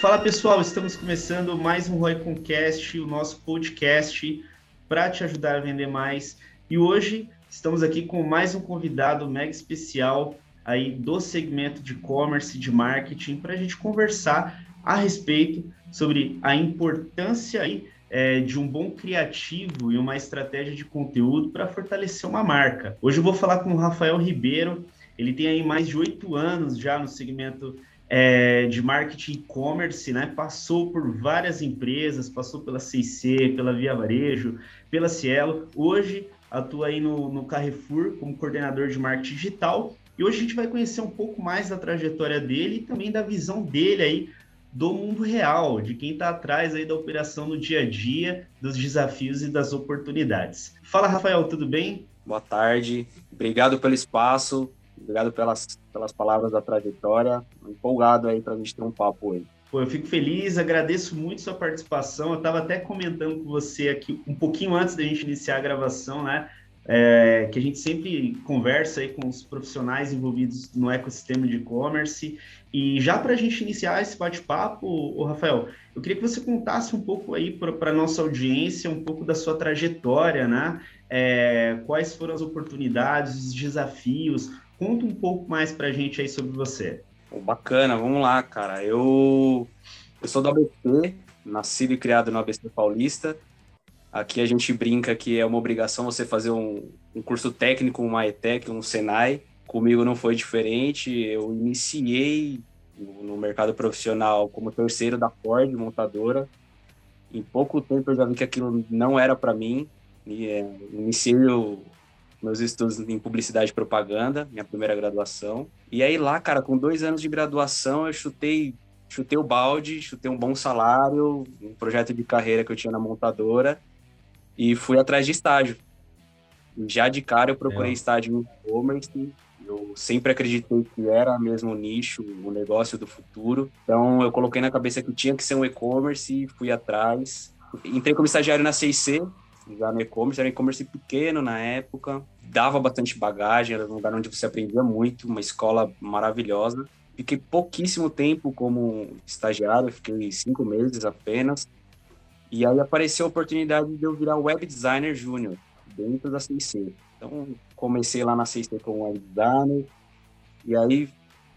Fala pessoal, estamos começando mais um Roy Concast, o nosso podcast para te ajudar a vender mais. E hoje estamos aqui com mais um convidado mega especial aí do segmento de e-commerce, de marketing, para a gente conversar a respeito sobre a importância aí, é, de um bom criativo e uma estratégia de conteúdo para fortalecer uma marca. Hoje eu vou falar com o Rafael Ribeiro, ele tem aí mais de oito anos já no segmento é, de marketing e-commerce, né? Passou por várias empresas, passou pela CIC, pela Via Varejo, pela Cielo. Hoje atua aí no, no Carrefour como coordenador de marketing digital. E hoje a gente vai conhecer um pouco mais da trajetória dele e também da visão dele aí do mundo real, de quem está atrás aí da operação no dia a dia, dos desafios e das oportunidades. Fala, Rafael, tudo bem? Boa tarde, obrigado pelo espaço, obrigado pelas, pelas palavras da trajetória, empolgado aí para a gente ter um papo aí. Pô, eu fico feliz, agradeço muito sua participação. Eu estava até comentando com você aqui um pouquinho antes da gente iniciar a gravação, né? é, que a gente sempre conversa aí com os profissionais envolvidos no ecossistema de e-commerce. E já para a gente iniciar esse bate-papo, Rafael, eu queria que você contasse um pouco aí para a nossa audiência, um pouco da sua trajetória, né? É, quais foram as oportunidades, os desafios? Conta um pouco mais para a gente aí sobre você. Bacana, vamos lá, cara. Eu, eu sou do ABC, nascido e criado no ABC Paulista. Aqui a gente brinca que é uma obrigação você fazer um, um curso técnico, um ETEC, um Senai. Comigo não foi diferente. Eu iniciei no mercado profissional como terceiro da Ford, montadora. Em pouco tempo eu já vi que aquilo não era para mim. E, é, iniciei o, meus estudos em publicidade e propaganda, minha primeira graduação. E aí lá, cara, com dois anos de graduação, eu chutei, chutei o balde, chutei um bom salário, um projeto de carreira que eu tinha na montadora e fui atrás de estágio. Já de cara eu procurei é. estágio no e-commerce, eu sempre acreditei que era mesmo nicho, o negócio do futuro. Então eu coloquei na cabeça que tinha que ser um e-commerce, fui atrás. Entrei como estagiário na CIC, já no e-commerce, era um e-commerce pequeno na época, dava bastante bagagem, era um lugar onde você aprendia muito, uma escola maravilhosa. Fiquei pouquíssimo tempo como estagiário, fiquei cinco meses apenas. E aí apareceu a oportunidade de eu virar web designer júnior dentro da CIC. Então, comecei lá na CIC como web designer, e aí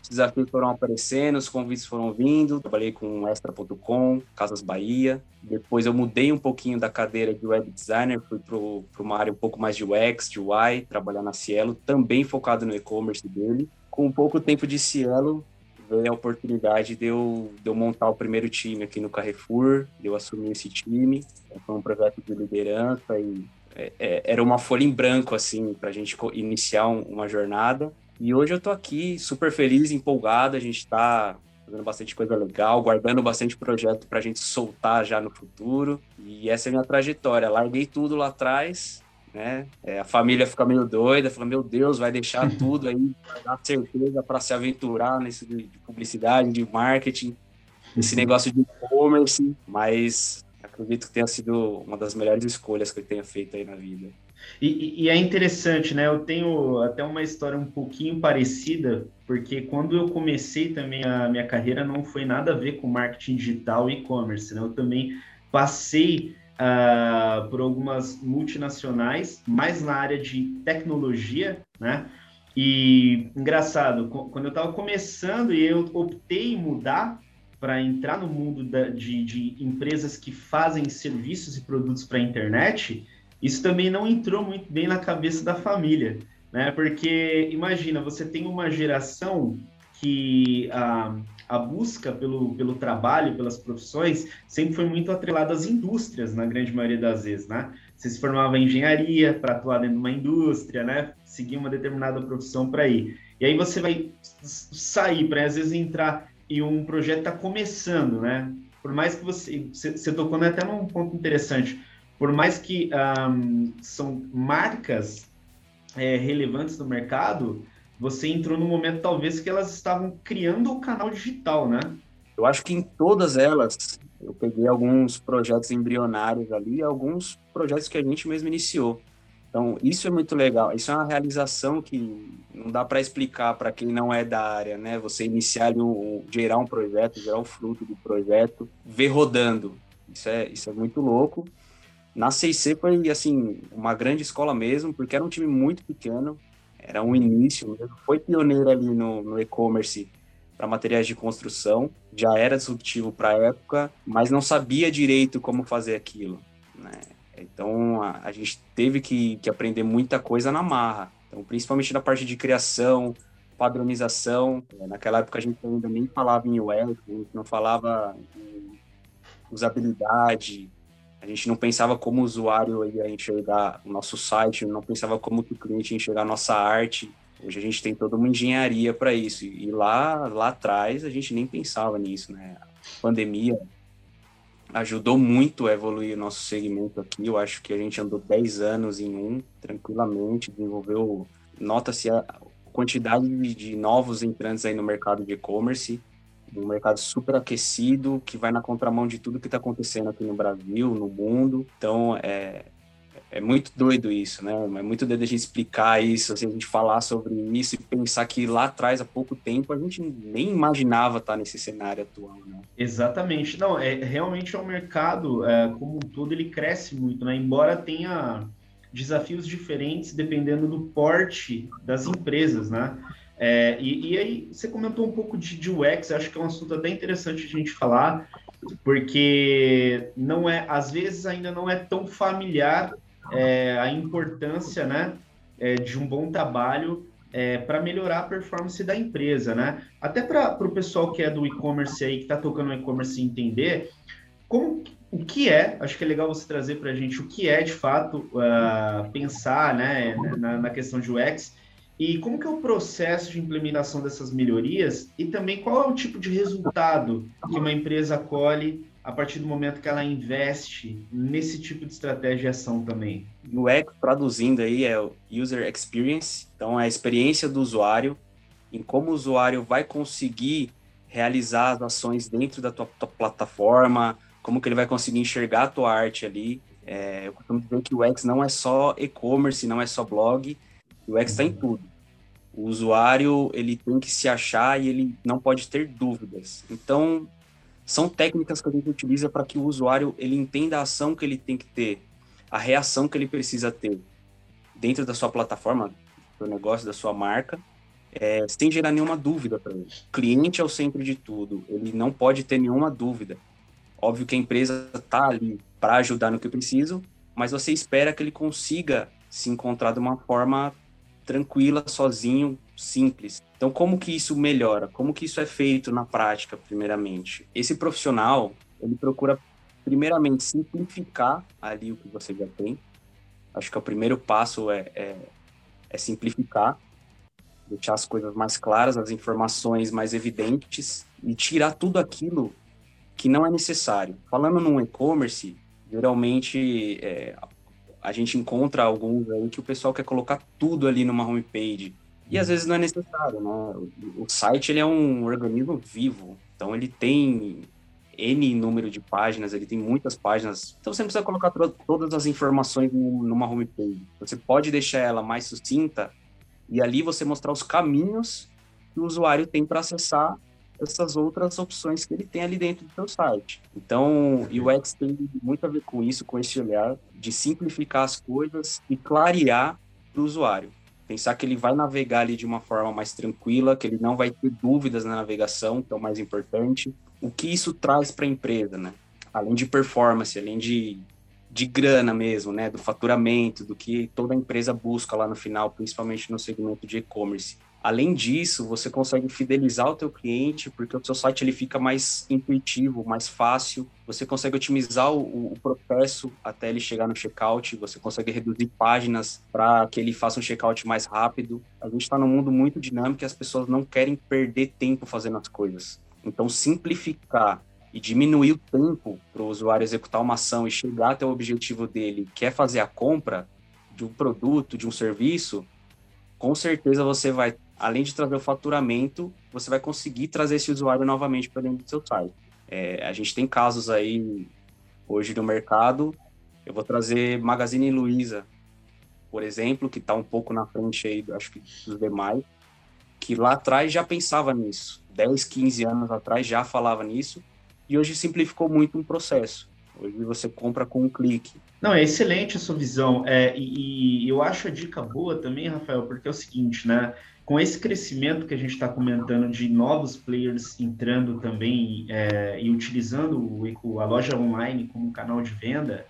os desafios foram aparecendo, os convites foram vindo. Trabalhei com Extra.com, Casas Bahia. Depois eu mudei um pouquinho da cadeira de web designer, fui para uma área um pouco mais de UX, de UI, trabalhar na Cielo, também focado no e-commerce dele. Com pouco tempo de Cielo, veio a oportunidade de eu, de eu montar o primeiro time aqui no Carrefour, de eu assumir esse time. Foi um projeto de liderança e é, é, era uma folha em branco, assim, para a gente iniciar um, uma jornada. E hoje eu tô aqui super feliz, empolgado, a gente está fazendo bastante coisa legal, guardando bastante projeto para a gente soltar já no futuro. E essa é a minha trajetória. Larguei tudo lá atrás, né? É, a família fica meio doida, fala, meu Deus, vai deixar tudo aí, dar certeza para se aventurar nesse de publicidade, de marketing, esse uhum. negócio de e-commerce, mas acredito que tenha sido uma das melhores escolhas que eu tenha feito aí na vida. E, e, é interessante, né? Eu tenho até uma história um pouquinho parecida, porque quando eu comecei também a minha carreira não foi nada a ver com marketing digital e e-commerce, né? Eu também passei uh, por algumas multinacionais, mais na área de tecnologia, né? E engraçado, quando eu estava começando e eu optei em mudar para entrar no mundo da, de, de, empresas que fazem serviços e produtos para a internet, isso também não entrou muito bem na cabeça da família, né? Porque imagina, você tem uma geração que uh, a busca pelo, pelo trabalho, pelas profissões, sempre foi muito atrelada às indústrias, na grande maioria das vezes, né? Você se formava em engenharia para atuar dentro de uma indústria, né? Seguir uma determinada profissão para ir. E aí você vai sair para, às vezes, entrar em um projeto está começando, né? Por mais que você... Você tocou até num ponto interessante. Por mais que um, são marcas é, relevantes no mercado, você entrou no momento talvez que elas estavam criando o canal digital, né? Eu acho que em todas elas eu peguei alguns projetos embrionários ali, alguns projetos que a gente mesmo iniciou. Então, isso é muito legal. Isso é uma realização que não dá para explicar para quem não é da área, né? Você iniciar um, gerar um projeto, gerar o fruto do projeto, ver rodando. Isso é, isso é muito louco. Na CIC foi, assim, uma grande escola mesmo, porque era um time muito pequeno, era um início mesmo. Foi pioneiro ali no, no e-commerce para materiais de construção, já era disruptivo para a época, mas não sabia direito como fazer aquilo, né? Então a, a gente teve que, que, aprender muita coisa na marra. Então, principalmente na parte de criação, padronização. É, naquela época a gente ainda nem falava em UX, a gente não falava em usabilidade, a gente não pensava como o usuário ia enxergar o nosso site, não pensava como o cliente ia enxergar a nossa arte. Hoje a gente tem toda uma engenharia para isso. E lá, lá atrás a gente nem pensava nisso, né? A pandemia ajudou muito a evoluir o nosso segmento aqui. Eu acho que a gente andou 10 anos em um, tranquilamente, desenvolveu, nota-se a quantidade de novos entrantes aí no mercado de e-commerce, um mercado super aquecido, que vai na contramão de tudo que está acontecendo aqui no Brasil, no mundo. Então, é, é muito doido isso, né? É muito doido a gente explicar isso, assim, a gente falar sobre isso e pensar que lá atrás, há pouco tempo, a gente nem imaginava estar nesse cenário atual, né? Exatamente. Não, é realmente é um mercado, é, como um todo, ele cresce muito, né? Embora tenha desafios diferentes dependendo do porte das empresas, né? É, e, e, aí, você comentou um pouco de, de UX, acho que é um assunto até interessante a gente falar, porque não é, às vezes ainda não é tão familiar é, a importância né, é, de um bom trabalho é, para melhorar a performance da empresa, né? Até para o pessoal que é do e-commerce aí, que está tocando e-commerce entender como, o que é, acho que é legal você trazer para a gente o que é de fato uh, pensar né, na, na, questão de UX e como que é o processo de implementação dessas melhorias e também qual é o tipo de resultado que uma empresa colhe a partir do momento que ela investe nesse tipo de estratégia e ação também? UX, traduzindo aí, é User Experience, então é a experiência do usuário, em como o usuário vai conseguir realizar as ações dentro da tua, tua plataforma, como que ele vai conseguir enxergar a tua arte ali. É, eu costumo dizer que o UX não é só e-commerce, não é só blog, o UX está em tudo. O usuário ele tem que se achar e ele não pode ter dúvidas. Então, são técnicas que a gente utiliza para que o usuário ele entenda a ação que ele tem que ter, a reação que ele precisa ter dentro da sua plataforma, do negócio, da sua marca, é, sem gerar nenhuma dúvida para ele. O cliente é o centro de tudo, ele não pode ter nenhuma dúvida. Óbvio que a empresa está ali para ajudar no que preciso, mas você espera que ele consiga se encontrar de uma forma tranquila, sozinho, simples. Então, como que isso melhora? Como que isso é feito na prática, primeiramente? Esse profissional, ele procura, primeiramente, simplificar ali o que você já tem. Acho que o primeiro passo é, é, é simplificar, deixar as coisas mais claras, as informações mais evidentes e tirar tudo aquilo que não é necessário. Falando no e-commerce, geralmente é, a gente encontra alguns aí que o pessoal quer colocar tudo ali numa homepage. E às vezes não é necessário, né? O site ele é um organismo vivo, então ele tem N número de páginas, ele tem muitas páginas, então você não precisa colocar todas as informações numa homepage. Você pode deixar ela mais sucinta e ali você mostrar os caminhos que o usuário tem para acessar essas outras opções que ele tem ali dentro do seu site. Então, o UX tem muito a ver com isso, com esse olhar de simplificar as coisas e clarear para o usuário. Pensar que ele vai navegar ali de uma forma mais tranquila, que ele não vai ter dúvidas na navegação, que é o mais importante. O que isso traz para a empresa, né? Além de performance, além de, de grana mesmo, né? Do faturamento, do que toda empresa busca lá no final, principalmente no segmento de e-commerce. Além disso, você consegue fidelizar o teu cliente, porque o seu site ele fica mais intuitivo, mais fácil. Você consegue otimizar o, o processo até ele chegar no checkout. Você consegue reduzir páginas para que ele faça um checkout mais rápido. A gente está num mundo muito dinâmico e as pessoas não querem perder tempo fazendo as coisas. Então, simplificar e diminuir o tempo para o usuário executar uma ação e chegar até o objetivo dele, que é fazer a compra de um produto, de um serviço, com certeza você vai além de trazer o faturamento, você vai conseguir trazer esse usuário novamente para dentro do seu site. É, a gente tem casos aí hoje no mercado. Eu vou trazer Magazine Luiza, por exemplo, que está um pouco na frente aí, acho que dos demais, que lá atrás já pensava nisso. 10, 15 anos atrás já falava nisso, e hoje simplificou muito um processo. Hoje você compra com um clique. Não, é excelente a sua visão. É, e, e eu acho a dica boa também, Rafael, porque é o seguinte, né? Com esse crescimento que a gente está comentando de novos players entrando também é, e utilizando o, a loja online como canal de venda,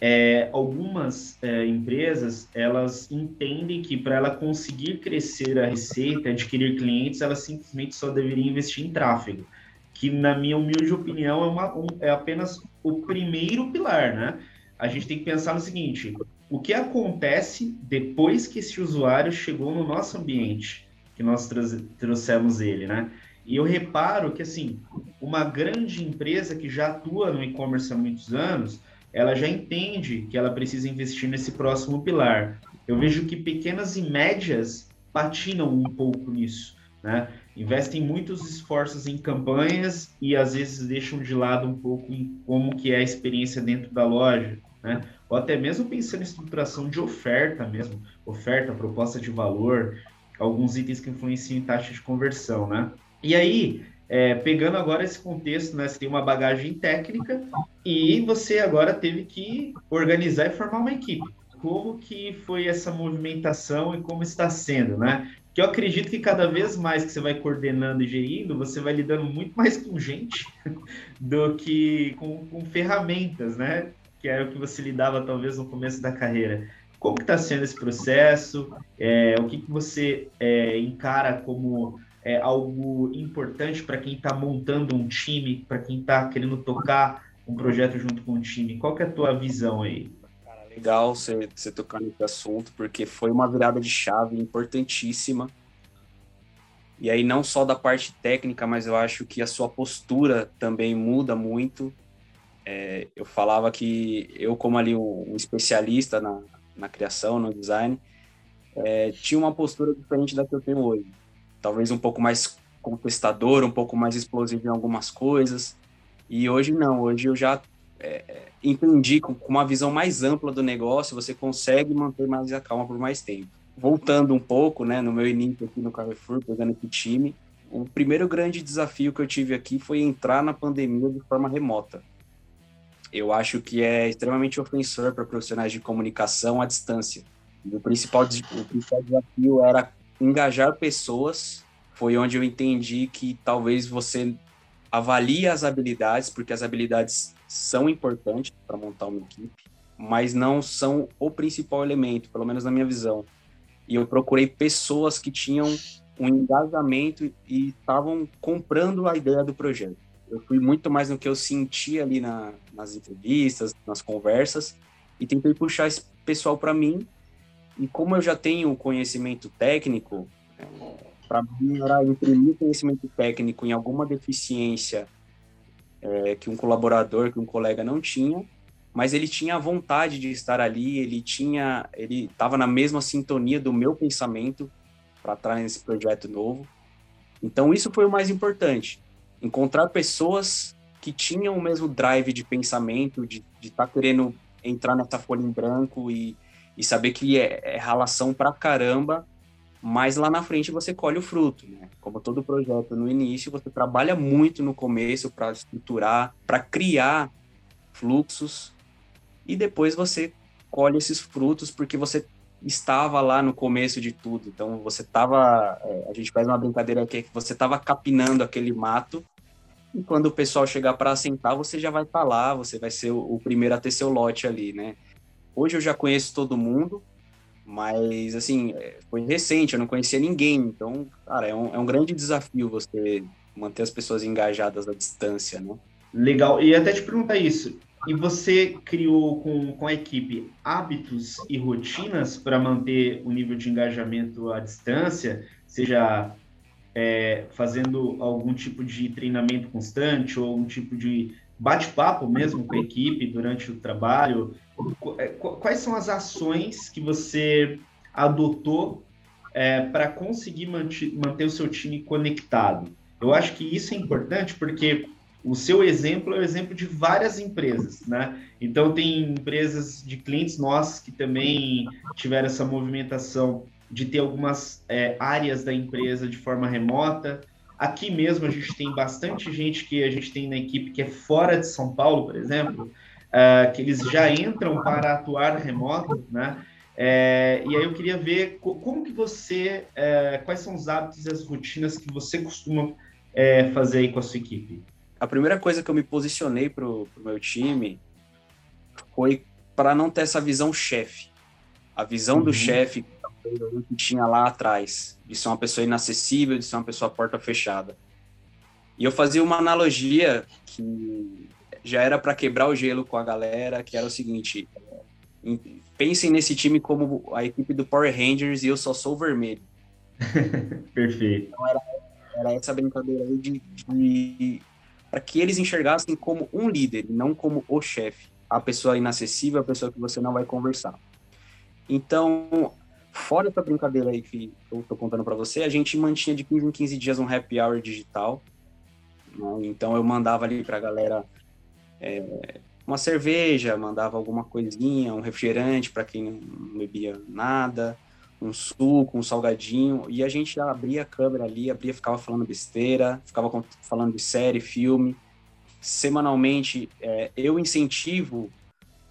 é, algumas é, empresas elas entendem que para ela conseguir crescer a receita, adquirir clientes, ela simplesmente só deveria investir em tráfego que na minha humilde opinião é, uma, um, é apenas o primeiro pilar, né? A gente tem que pensar no seguinte: o que acontece depois que esse usuário chegou no nosso ambiente, que nós trouxemos ele, né? E eu reparo que assim, uma grande empresa que já atua no e-commerce há muitos anos, ela já entende que ela precisa investir nesse próximo pilar. Eu vejo que pequenas e médias patinam um pouco nisso, né? investem muitos esforços em campanhas e às vezes deixam de lado um pouco como que é a experiência dentro da loja, né? Ou até mesmo pensando em estruturação de oferta mesmo, oferta, proposta de valor, alguns itens que influenciam em taxa de conversão, né? E aí, é, pegando agora esse contexto, né? Você tem uma bagagem técnica e você agora teve que organizar e formar uma equipe. Como que foi essa movimentação e como está sendo, né? que eu acredito que cada vez mais que você vai coordenando e gerindo, você vai lidando muito mais com gente do que com, com ferramentas, né? Que era o que você lidava talvez no começo da carreira. Como está sendo esse processo? É, o que, que você é, encara como é, algo importante para quem está montando um time, para quem está querendo tocar um projeto junto com o time? Qual que é a tua visão aí? legal você, você tocar nesse assunto, porque foi uma virada de chave importantíssima. E aí, não só da parte técnica, mas eu acho que a sua postura também muda muito. É, eu falava que eu, como ali um, especialista na, na criação, no design, é, tinha uma postura diferente da que eu tenho hoje. Talvez um pouco mais contestador, um pouco mais explosivo em algumas coisas. E hoje não, hoje eu já é, entendi com, com uma visão mais ampla do negócio, você consegue manter mais a calma por mais tempo. Voltando um pouco, né, no meu início aqui no Carrefour, pegando esse time, o primeiro grande desafio que eu tive aqui foi entrar na pandemia de forma remota. Eu acho que é extremamente ofensor para profissionais de comunicação à distância. O principal, o principal desafio era engajar pessoas. Foi onde eu entendi que talvez você avalie as habilidades, porque as habilidades são importantes para montar uma equipe, mas não são o principal elemento, pelo menos na minha visão. E eu procurei pessoas que tinham um engajamento e estavam comprando a ideia do projeto. Eu fui muito mais no que eu senti ali na, nas entrevistas, nas conversas, e tentei puxar esse pessoal para mim. E como eu já tenho conhecimento técnico, é, para era imprimir conhecimento técnico em alguma deficiência é, que um colaborador, que um colega não tinha, mas ele tinha a vontade de estar ali, ele tinha, ele estava na mesma sintonia do meu pensamento para estar nesse projeto novo. Então isso foi o mais importante, encontrar pessoas que tinham o mesmo drive de pensamento, de estar tá querendo entrar nessa folha em branco e, e saber que é, é relação para caramba mas lá na frente você colhe o fruto, né? Como todo projeto no início, você trabalha muito no começo para estruturar, para criar fluxos e depois você colhe esses frutos porque você estava lá no começo de tudo. Então você estava, é, a gente faz uma brincadeira aqui que você estava capinando aquele mato e quando o pessoal chegar para assentar, você já vai estar tá lá, você vai ser o, o primeiro a ter seu lote ali, né? Hoje eu já conheço todo mundo, mas, assim, é, foi recente, eu não conhecia ninguém. Então, cara, é um, é um grande desafio você manter as pessoas engajadas à distância, né? Legal. E até te perguntar isso. E você criou com, com a equipe hábitos e rotinas para manter o nível de engajamento à distância, seja é, fazendo algum tipo de treinamento constante ou algum tipo de bate-papo mesmo com a equipe durante o trabalho, é, quais são as ações que você adotou é, para conseguir manter, manter o seu time conectado? Eu acho que isso é importante porque o seu exemplo é o exemplo de várias empresas, né? Então tem empresas de clientes nossos que também tiveram essa movimentação de ter algumas é, áreas da empresa de forma remota. Aqui mesmo a gente tem bastante gente que a gente tem na equipe que é fora de São Paulo, por exemplo, uh, que eles já entram para atuar remoto, né? É, e aí eu queria ver como que você, é, quais são os hábitos e as rotinas que você costuma é, fazer aí com a sua equipe? A primeira coisa que eu me posicionei para o meu time foi para não ter essa visão chefe. A visão uhum. do chefe que tinha lá atrás, de ser uma pessoa inacessível, de ser uma pessoa porta fechada. E eu fazia uma analogia que já era para quebrar o gelo com a galera, que era o seguinte: pensem nesse time como a equipe do Power Rangers e eu só sou o vermelho. Perfeito. Então era, era essa brincadeira aí de, de para que eles enxergassem como um líder, não como o chefe, a pessoa inacessível, a pessoa que você não vai conversar. Então, fora essa brincadeira aí que eu tô contando para você, a gente mantinha de 15 em 15 dias um happy hour digital. Né? Então, eu mandava ali para a galera é, uma cerveja, mandava alguma coisinha, um refrigerante para quem não bebia nada, um suco, um salgadinho, e a gente abria a câmera ali, abria, ficava falando besteira, ficava falando de série, filme. Semanalmente, é, eu incentivo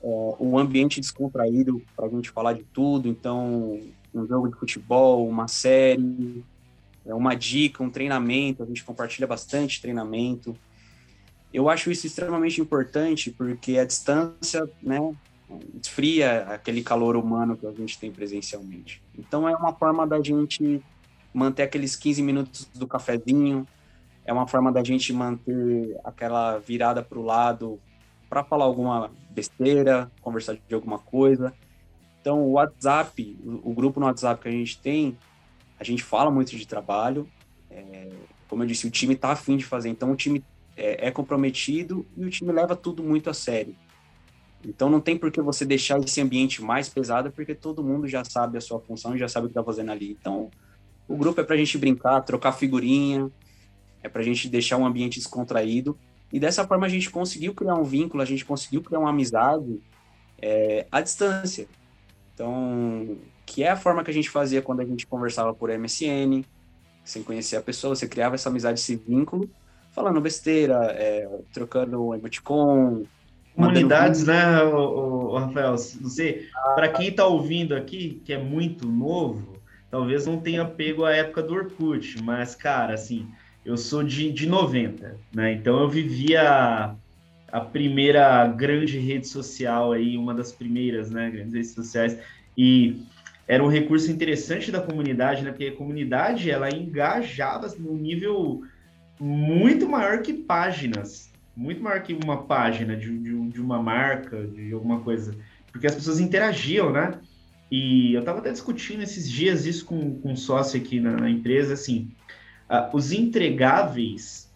é, um ambiente descontraído para a gente falar de tudo, então, um jogo de futebol, uma série, é, uma dica, um treinamento, a gente compartilha bastante treinamento. Eu acho isso extremamente importante porque a distância, né, esfria aquele calor humano que a gente tem presencialmente. Então é uma forma da gente manter aqueles 15 minutos do cafezinho, é uma forma da gente manter aquela virada para o lado para falar alguma besteira, conversar de alguma coisa. Então o WhatsApp, o, grupo no WhatsApp que a gente tem, a gente fala muito de trabalho. É, como eu disse, o time está afim de fazer, então o time é, é comprometido e o time leva tudo muito a sério. Então não tem por que você deixar esse ambiente mais pesado, porque todo mundo já sabe a sua função e já sabe o que está fazendo ali. Então o grupo é para a gente brincar, trocar figurinha, é para a gente deixar um ambiente descontraído. E dessa forma a gente conseguiu criar um vínculo, a gente conseguiu criar uma amizade é, à distância. Então, que é a forma que a gente fazia quando a gente conversava por MSN, sem conhecer a pessoa, você criava essa amizade, esse vínculo, falando besteira, é, trocando emoticon, comunidades, né, o, o, Rafael? Não sei, para quem está ouvindo aqui, que é muito novo, talvez não tenha pego a época do Orkut, mas, cara, assim, eu sou de, de 90, né? Então eu vivia a primeira grande rede social aí, uma das primeiras, né, grandes redes sociais, e era um recurso interessante da comunidade, né? Porque a comunidade, ela engajava num nível muito maior que páginas, muito maior que uma página de, de, de, uma marca, de alguma coisa, porque as pessoas interagiam, né? E eu estava até discutindo esses dias isso com, com um sócio aqui na, na empresa, assim, uh, os entregáveis,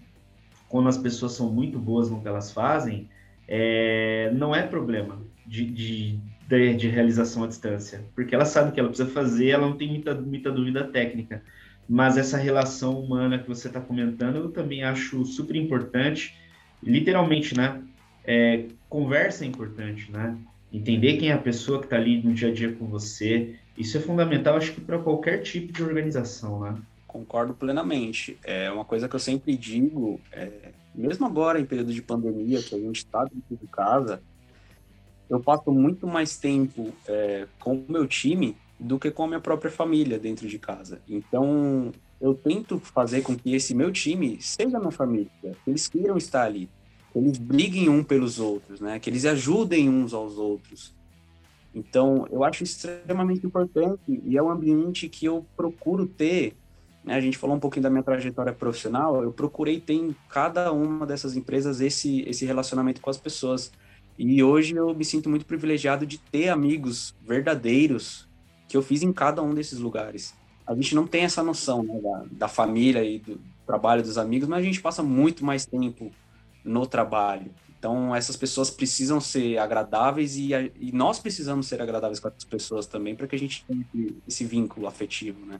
quando as pessoas são muito boas no que elas fazem, é, não é problema de, de, de, de realização à distância, porque ela sabe o que ela precisa fazer, ela não tem muita, muita dúvida técnica. Mas essa relação humana que você está comentando, eu também acho super importante literalmente, né? É, conversa é importante, né? Entender quem é a pessoa que está ali no dia a dia com você. Isso é fundamental, acho que para qualquer tipo de organização, né? Concordo plenamente. É uma coisa que eu sempre digo, é, mesmo agora em período de pandemia, que a gente está dentro de casa, eu passo muito mais tempo é, com o meu time do que com a minha própria família dentro de casa. Então, eu tento fazer com que esse meu time seja minha família, que eles queiram estar ali, que eles briguem um pelos outros, né? Que eles ajudem uns aos outros. Então, eu acho extremamente importante e é um ambiente que eu procuro ter. Né? A gente falou um pouquinho da minha trajetória profissional. Eu procurei ter em cada uma dessas empresas esse esse relacionamento com as pessoas. E hoje eu me sinto muito privilegiado de ter amigos verdadeiros que eu fiz em cada um desses lugares a gente não tem essa noção né, da, da, família e do trabalho dos amigos, mas a gente passa muito mais tempo no trabalho. Então, essas pessoas precisam ser agradáveis e, e nós precisamos ser agradáveis com essas pessoas também para que a gente tenha esse vínculo afetivo, né?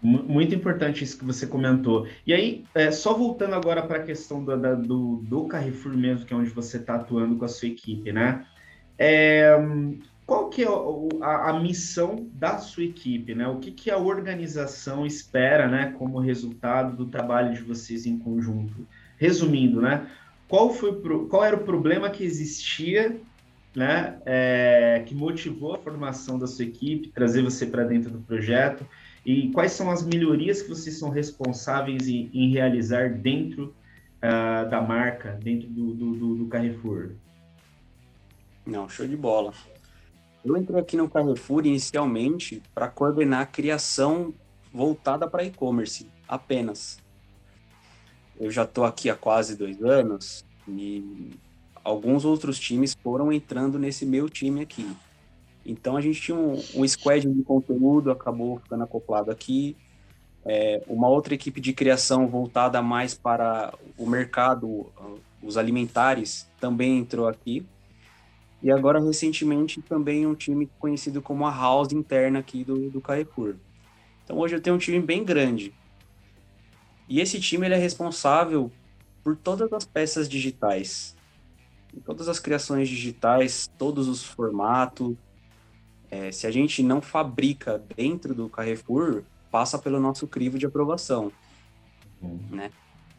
Muito importante isso que você comentou. E aí, é, só voltando agora para a questão do, da, do, do Carrefour mesmo, que é onde você está atuando com a sua equipe, né? É, qual que é a, a, missão da sua equipe, né? O que, que a organização espera, né, como resultado do trabalho de vocês em conjunto? Resumindo, né? Qual, foi, qual era o problema que existia né, é, que motivou a formação da sua equipe, trazer você para dentro do projeto? E quais são as melhorias que vocês são responsáveis em, em realizar dentro uh, da marca, dentro do, do, do, Carrefour? Não, show de bola. Eu entrei aqui no Carrefour inicialmente para coordenar a criação voltada para e-commerce, apenas. Eu já estou aqui há quase dois anos e alguns outros times foram entrando nesse meu time aqui. Então a gente tinha um, um squad de conteúdo, acabou ficando acoplado aqui. É, uma outra equipe de criação voltada mais para o mercado, os alimentares, também entrou aqui. E agora, recentemente, também um time conhecido como a House interna aqui do, do Carrefour. Então hoje eu tenho um time bem grande. E esse time ele é responsável por todas as peças digitais. Todas as criações digitais, todos os formatos, é, se a gente não fabrica dentro do Carrefour, passa pelo nosso crivo de aprovação, uhum. né?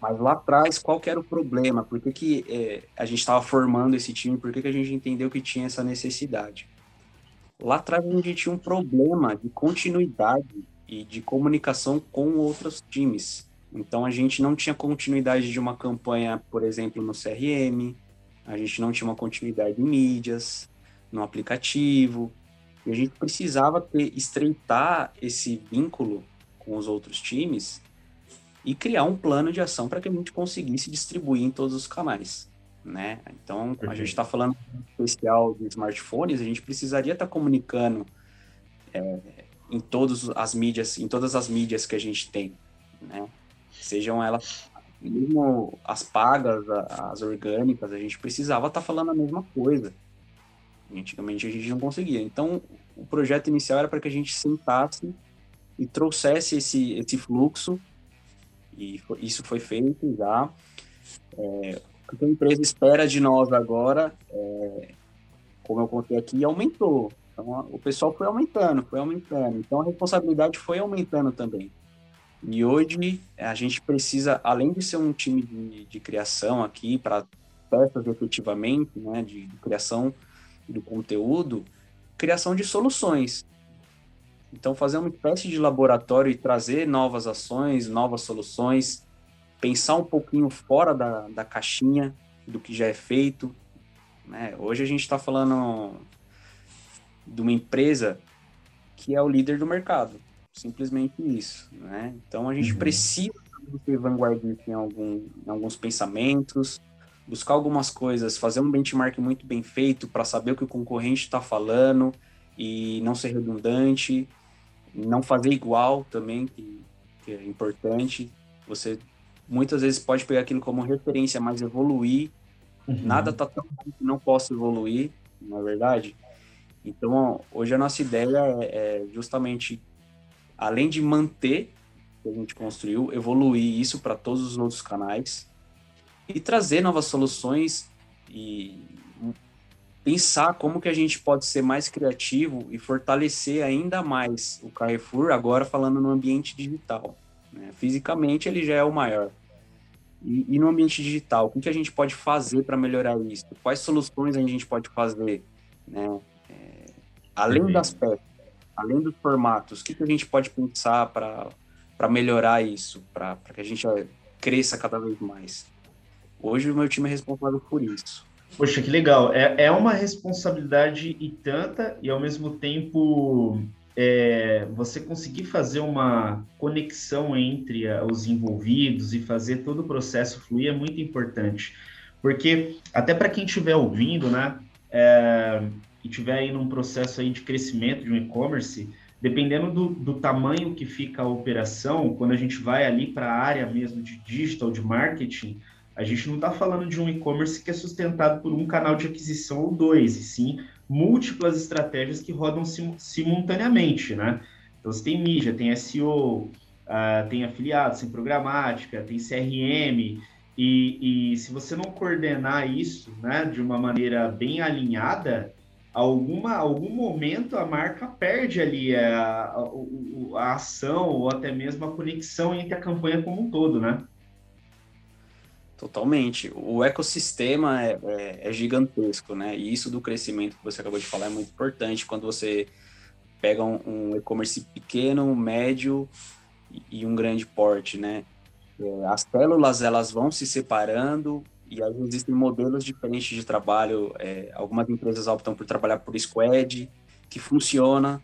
Mas lá atrás, qual que era o problema? Por que, que é, a gente estava formando esse time? Por que, que a gente entendeu que tinha essa necessidade? Lá atrás, a gente tinha um problema de continuidade e de comunicação com outros times. Então, a gente não tinha continuidade de uma campanha, por exemplo, no CRM, a gente não tinha uma continuidade em mídias, no aplicativo, e a gente precisava ter, estreitar esse vínculo com os outros times e criar um plano de ação para que a gente conseguisse distribuir em todos os canais. Né? Então, a gente está falando especial de smartphones, a gente precisaria estar tá comunicando é, em todas as mídias, em todas as mídias que a gente tem, né? Sejam elas mesmo as pagas, as orgânicas, a gente precisava estar tá falando a mesma coisa. Antigamente a gente não conseguia. Então, o projeto inicial era para que a gente sentasse e trouxesse esse, esse fluxo, e isso foi feito já. É, o que a empresa espera de nós agora, é, como eu contei aqui, aumentou. Então, o pessoal foi aumentando, foi aumentando. Então, a responsabilidade foi aumentando também. E hoje, a gente precisa, além de ser um time de, de criação aqui, para peças efetivamente, né, de, de criação do conteúdo, criação de soluções. Então, fazer uma espécie de laboratório e trazer novas ações, novas soluções, pensar um pouquinho fora da, da caixinha do que já é feito. Né? Hoje a gente está falando de uma empresa que é o líder do mercado, simplesmente isso. Né? Então, a gente uhum. precisa ser vanguardista em, algum, em alguns pensamentos, buscar algumas coisas, fazer um benchmark muito bem feito para saber o que o concorrente está falando e não ser redundante, não fazer igual também, que, que, é importante. Você muitas vezes pode pegar aquilo como referência, mas evoluir. Uhum. Nada está tão bom que não possa evoluir, não é verdade? Então, hoje a nossa ideia é, é justamente, além de manter o que a gente construiu, evoluir isso para todos os outros canais, e trazer novas soluções e pensar como que a gente pode ser mais criativo e fortalecer ainda mais o Carrefour, agora falando no ambiente digital. Né? Fisicamente ele já é o maior. E, e no ambiente digital, o que, que a gente pode fazer para melhorar isso? Quais soluções a gente pode fazer? Né? É, além das peças, além dos formatos, o que, que a gente pode pensar para melhorar isso, para que a gente cresça cada vez mais? Hoje o meu time é responsável por isso. Poxa, que legal. É, é uma responsabilidade e tanta, e ao mesmo tempo é, você conseguir fazer uma conexão entre a, os envolvidos e fazer todo o processo fluir é muito importante. Porque, até para quem estiver ouvindo, né, é, e estiver aí num processo aí de crescimento de um e-commerce, dependendo do, do, tamanho que fica a operação, quando a gente vai ali para a área mesmo de digital, de marketing, a gente não está falando de um e-commerce que é sustentado por um canal de aquisição ou dois, e sim múltiplas estratégias que rodam sim, simultaneamente, né? Então você tem mídia, tem SEO, uh, tem afiliados, tem programática, tem CRM, e, e, se você não coordenar isso né, de uma maneira bem alinhada, alguma, algum momento a marca perde ali a, a, a, ação ou até mesmo a conexão entre a campanha como um todo, né? Totalmente. O ecossistema é, é, é gigantesco, né? E isso do crescimento que você acabou de falar é muito importante quando você pega um, um e-commerce pequeno, médio e um grande porte, né? É, as células elas vão se separando e aí existem modelos diferentes de trabalho. É, algumas empresas optam por trabalhar por squad, que funciona.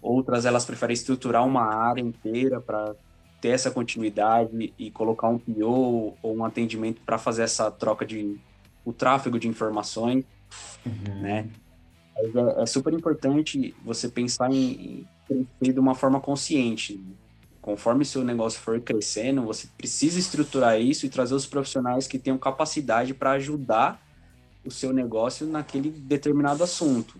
Outras elas preferem estruturar uma área inteira para ter essa continuidade e colocar um PO ou um atendimento para fazer essa troca de o tráfego de informações, uhum. né? É, é, super importante você pensar em, em crescer de uma forma consciente conforme seu negócio for crescendo, você precisa estruturar isso e trazer os profissionais que tenham capacidade para ajudar o seu negócio naquele determinado assunto.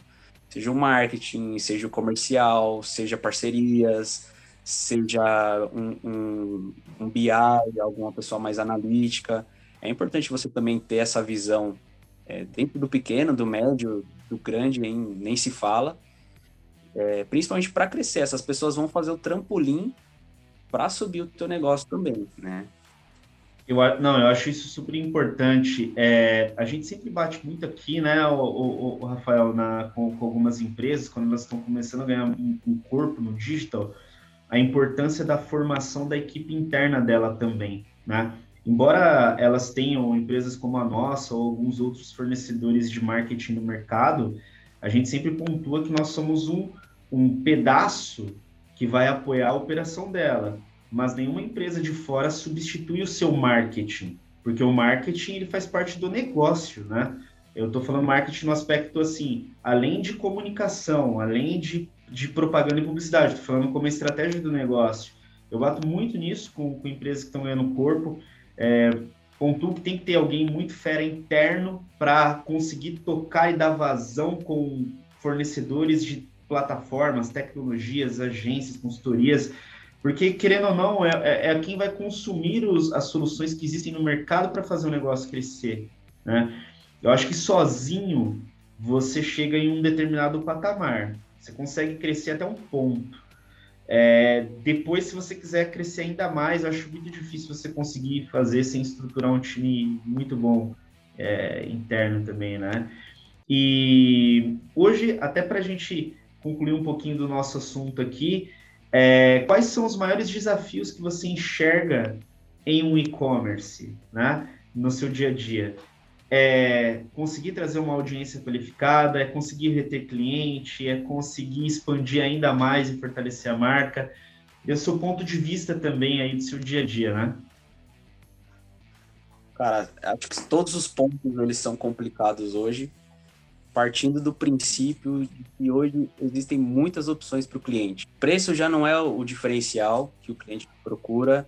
Seja o marketing, seja o comercial, seja parcerias, seja um, um, um BI, alguma pessoa mais analítica. É importante você também ter essa visão é, dentro do pequeno, do médio, do grande, nem, nem se fala. É, principalmente para crescer, essas pessoas vão fazer o trampolim para subir o teu negócio também, né? Eu, não, eu acho isso super importante. É, a gente sempre bate muito aqui, né, o, o, o Rafael, na, com, com, algumas empresas, quando elas estão começando a ganhar um, um, corpo no digital, a importância da formação da equipe interna dela também, né? Embora elas tenham empresas como a nossa ou alguns outros fornecedores de marketing no mercado, a gente sempre pontua que nós somos um, um pedaço que vai apoiar a operação dela. Mas nenhuma empresa de fora substitui o seu marketing, porque o marketing ele faz parte do negócio, né? Eu estou falando marketing no aspecto assim, além de comunicação, além de, de propaganda e publicidade, estou falando como estratégia do negócio. Eu bato muito nisso com, com empresas que estão ganhando corpo. É, pontuo que tem que ter alguém muito fera interno para conseguir tocar e dar vazão com fornecedores de plataformas, tecnologias, agências, consultorias, porque, querendo ou não, é, é, é quem vai consumir os, as soluções que existem no mercado para fazer o negócio crescer. Né? Eu acho que sozinho você chega em um determinado patamar. Você consegue crescer até um ponto. É, depois, se você quiser crescer ainda mais, acho muito difícil você conseguir fazer sem estruturar um time muito bom é, interno também, né? E hoje, até para a gente concluir um pouquinho do nosso assunto aqui, é, quais são os maiores desafios que você enxerga em um e-commerce, né, no seu dia a dia? É conseguir trazer uma audiência qualificada, é conseguir reter cliente, é conseguir expandir ainda mais e fortalecer a marca. E o seu ponto de vista também aí do seu dia a dia, né? Cara, acho que todos os pontos eles são complicados hoje, partindo do princípio de que hoje existem muitas opções para o cliente. Preço já não é o diferencial que o cliente procura,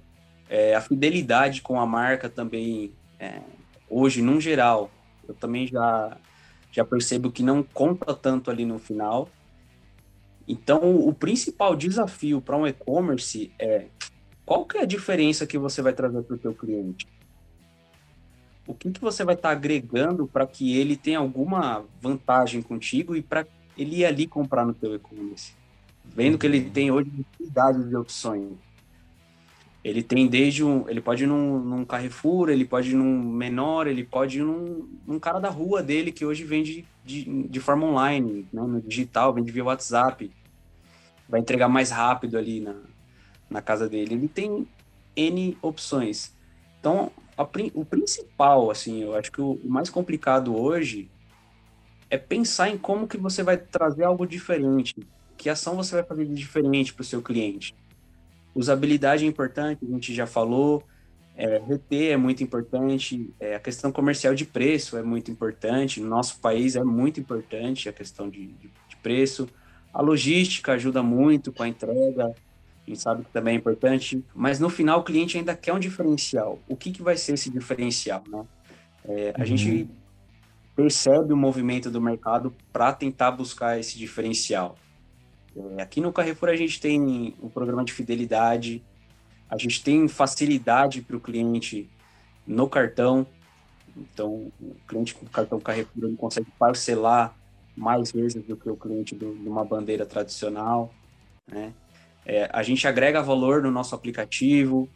é, a fidelidade com a marca também, é, hoje, num geral, eu também já, já percebo que não conta tanto ali no final. Então, o principal desafio para um e-commerce é qual que é a diferença que você vai trazer para o teu cliente? o que, que você vai estar tá agregando para que ele tenha alguma vantagem contigo e para ele ir ali comprar no teu e-commerce. Vendo que ele uhum. tem hoje infinidade de opções. Ele tem desde um. Ele pode ir num, num Carrefour, ele pode ir num menor, ele pode ir num, num cara da rua dele que hoje vende de, de forma online, né, no digital, vende via WhatsApp. Vai entregar mais rápido ali na, na casa dele. Ele tem N opções. Então, a, o principal, assim, eu acho que o, mais complicado hoje é pensar em como que você vai trazer algo diferente. Que ação você vai fazer de diferente para o seu cliente? Usabilidade é importante, a gente já falou. É, é muito importante. É, a questão comercial de preço é muito importante. No nosso país é muito importante a questão de, de, de preço. A logística ajuda muito com a entrega a gente sabe que também é importante, mas no final o cliente ainda quer um diferencial. O que, que vai ser esse diferencial, né? É, a uhum. gente percebe o movimento do mercado para tentar buscar esse diferencial. Aqui no Carrefour a gente tem um programa de fidelidade, A gente tem facilidade para o cliente no cartão. Então, o cliente com cartão Carrefour ele consegue parcelar mais vezes do que o cliente de uma bandeira tradicional. Né? É, a gente agrega valor no nosso aplicativo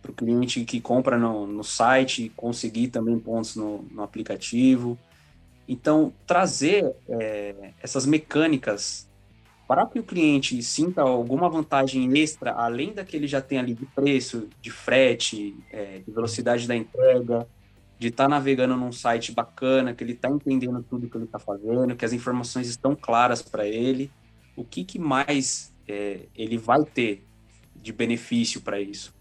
para o cliente que compra no, no site conseguir também pontos no, no aplicativo. Então, trazer é, essas mecânicas para que o cliente sinta alguma vantagem extra, além da que ele já tem ali de preço, de frete, é, de velocidade da entrega, de estar tá navegando num site bacana, que ele está entendendo tudo que ele está fazendo, que as informações estão claras para ele, o que, que mais é, ele vai ter de benefício para isso?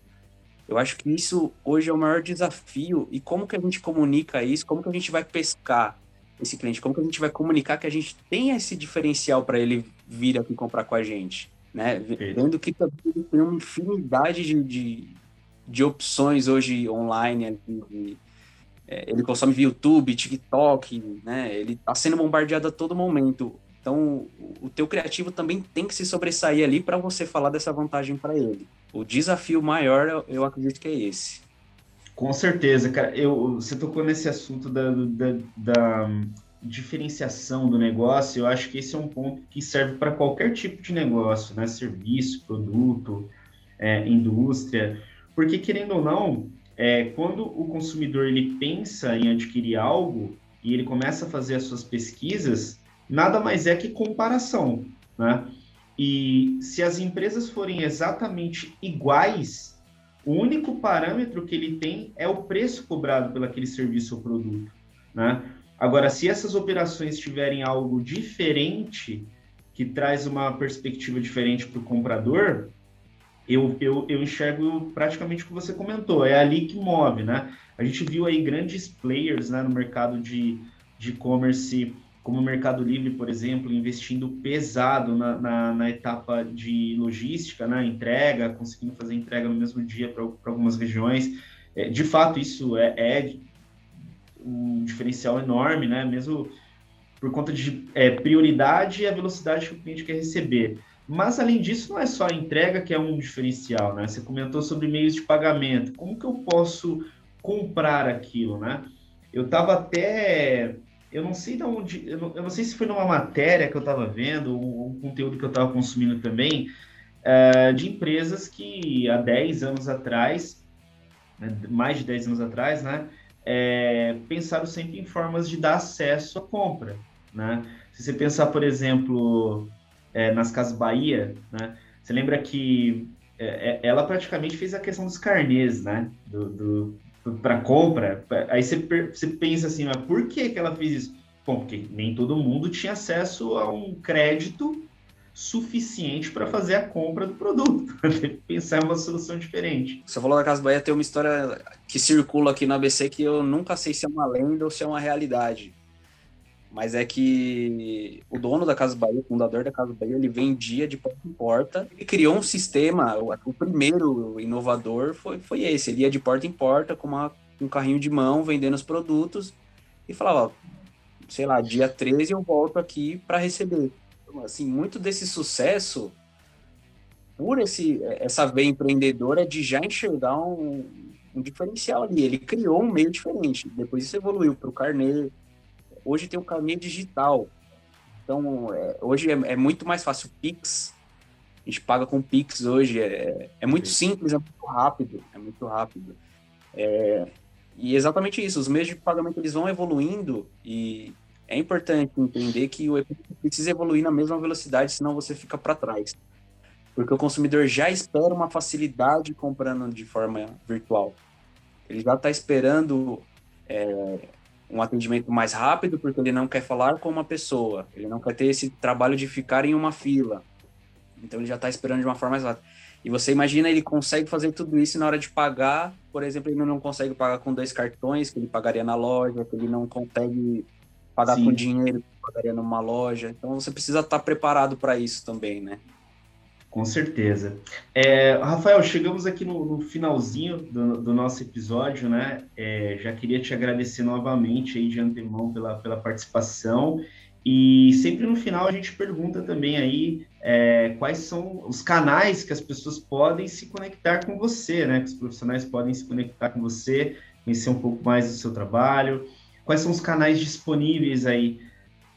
Eu acho que isso hoje é o maior desafio e como que a gente comunica isso, como que a gente vai pescar esse cliente, como que a gente vai comunicar que a gente tem esse diferencial para ele vir aqui comprar com a gente, né? Vendo que tem uma infinidade de, de, de opções hoje online, de, é, ele consome YouTube, TikTok, né? Ele está sendo bombardeado a todo momento. Então, o teu criativo também tem que se sobressair ali para você falar dessa vantagem para ele. O desafio maior, eu acredito que é esse. Com certeza, cara. Eu, você tocou nesse assunto da, da, da diferenciação do negócio. Eu acho que esse é um ponto que serve para qualquer tipo de negócio, né? Serviço, produto, é, indústria. Porque, querendo ou não, é, quando o consumidor ele pensa em adquirir algo e ele começa a fazer as suas pesquisas, nada mais é que comparação, né? E se as empresas forem exatamente iguais, o único parâmetro que ele tem é o preço cobrado pelo aquele serviço ou produto, né? Agora, se essas operações tiverem algo diferente, que traz uma perspectiva diferente para o comprador, eu, eu, eu enxergo praticamente o que você comentou, é ali que move, né? A gente viu aí grandes players né, no mercado de e-commerce, como o Mercado Livre, por exemplo, investindo pesado na, na, na, etapa de logística, né, entrega, conseguindo fazer entrega no mesmo dia para algumas regiões. É, de fato, isso é, é, um diferencial enorme, né? Mesmo por conta de é, prioridade e a velocidade que o cliente quer receber. Mas, além disso, não é só a entrega que é um diferencial, né? Você comentou sobre meios de pagamento. Como que eu posso comprar aquilo, né? Eu estava até... Eu não sei de onde... Eu não, eu não, sei se foi numa matéria que eu estava vendo, ou um conteúdo que eu estava consumindo também, uh, de empresas que há 10 anos atrás, mais de 10 anos atrás, né? É, pensaram sempre em formas de dar acesso à compra, né? Se você pensar, por exemplo é, nas Casas Bahia, né? Você lembra que é, é ela praticamente fez a questão dos carnês, né? Do, do para compra. Aí você, você pensa assim, mas por que, que ela fez isso? Bom, porque nem todo mundo tinha acesso a um crédito suficiente para fazer a compra do produto. Pensar em uma solução diferente. Você falou da Casa Bahia, tem uma história que circula aqui na ABC que eu nunca sei se é uma lenda ou se é uma realidade mas é que o dono da Casa Bahia, o fundador da Casa Bahia, ele vendia de porta em porta e criou um sistema, o, primeiro inovador foi, foi esse, ele ia de porta em porta com uma, um carrinho de mão vendendo os produtos e falava, sei lá, dia 13 eu volto aqui para receber. Assim, muito desse sucesso por esse, essa veia empreendedora de já enxergar um, um diferencial ali. Ele criou um meio diferente. Depois isso evoluiu para o carnê, hoje tem o caminho digital. Então, é, hoje é, é, muito mais fácil. Pix, a gente paga com Pix hoje. É, é muito simples, é muito rápido. É muito rápido. É, e exatamente isso. Os meios de pagamento eles vão evoluindo e é importante entender que o e precisa evoluir na mesma velocidade, senão você fica para trás. Porque o consumidor já espera uma facilidade comprando de forma virtual. Ele já está esperando é, um atendimento mais rápido, porque ele não quer falar com uma pessoa, ele não quer ter esse trabalho de ficar em uma fila. Então ele já está esperando de uma forma mais rápida. E você imagina, ele consegue fazer tudo isso na hora de pagar, por exemplo, ele não consegue pagar com dois cartões, que ele pagaria na loja, que ele não consegue pagar Sim. com dinheiro, que pagaria numa loja. Então você precisa estar tá preparado para isso também, né? Com certeza. É, Rafael, chegamos aqui no, no finalzinho do, do, nosso episódio, né? É, já queria te agradecer novamente aí de antemão pela, pela participação E sempre no final a gente pergunta também aí é, quais são os canais que as pessoas podem se conectar com você, né? Que os profissionais podem se conectar com você, conhecer um pouco mais do seu trabalho. Quais são os canais disponíveis aí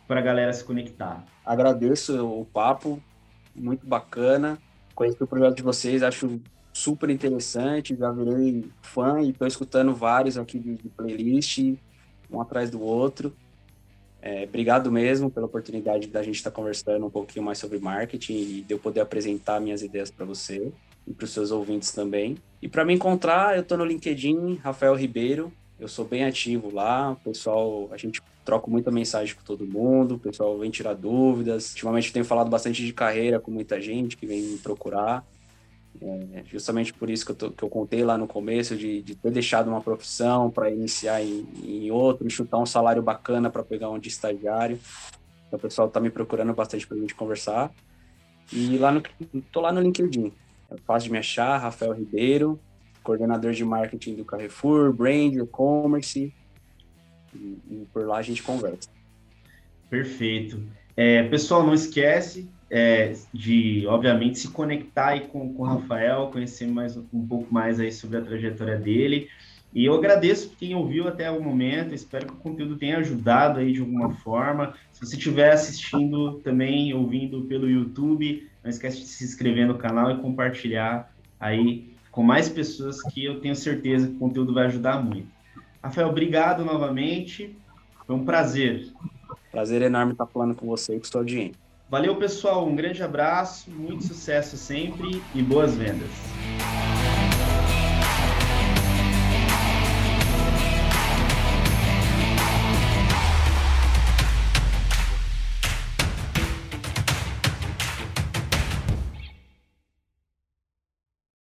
para a galera se conectar? Agradeço o papo, muito bacana. Conheci o projeto de vocês, acho super interessante. Já virei fã e estou escutando vários aqui de, de playlist, um atrás do outro. É, obrigado mesmo pela oportunidade da gente estar tá conversando um pouquinho mais sobre marketing e de eu poder apresentar minhas ideias para você e para os seus ouvintes também. E para me encontrar, eu estou no LinkedIn, Rafael Ribeiro. Eu sou bem ativo lá, o pessoal, a gente troca muita mensagem com todo mundo, o pessoal vem tirar dúvidas. Ultimamente eu tenho falado bastante de carreira com muita gente que vem me procurar. É, justamente por isso que eu, tô, que eu contei lá no começo, de, de ter deixado uma profissão para iniciar em, em outro, chutar um salário bacana para pegar um de estagiário. Então, o pessoal está me procurando bastante para a gente conversar. E lá no, tô lá no LinkedIn. É fácil de me achar, Rafael Ribeiro, coordenador de marketing do Carrefour, brand, e-commerce. E, e, por lá a gente conversa. Perfeito. É, pessoal, não esquece, é, de, obviamente, se conectar aí com, com o Rafael, conhecer mais um pouco mais aí sobre a trajetória dele. E eu agradeço quem ouviu até o momento, espero que o conteúdo tenha ajudado aí de alguma forma. Se você estiver assistindo também, ouvindo pelo YouTube, não esquece de se inscrever no canal e compartilhar aí com mais pessoas que eu tenho certeza que o conteúdo vai ajudar muito. Rafael, obrigado novamente. Foi um prazer. Prazer enorme estar falando com você e com sua audiência. Valeu, pessoal. Um grande abraço, muito sucesso sempre e boas vendas.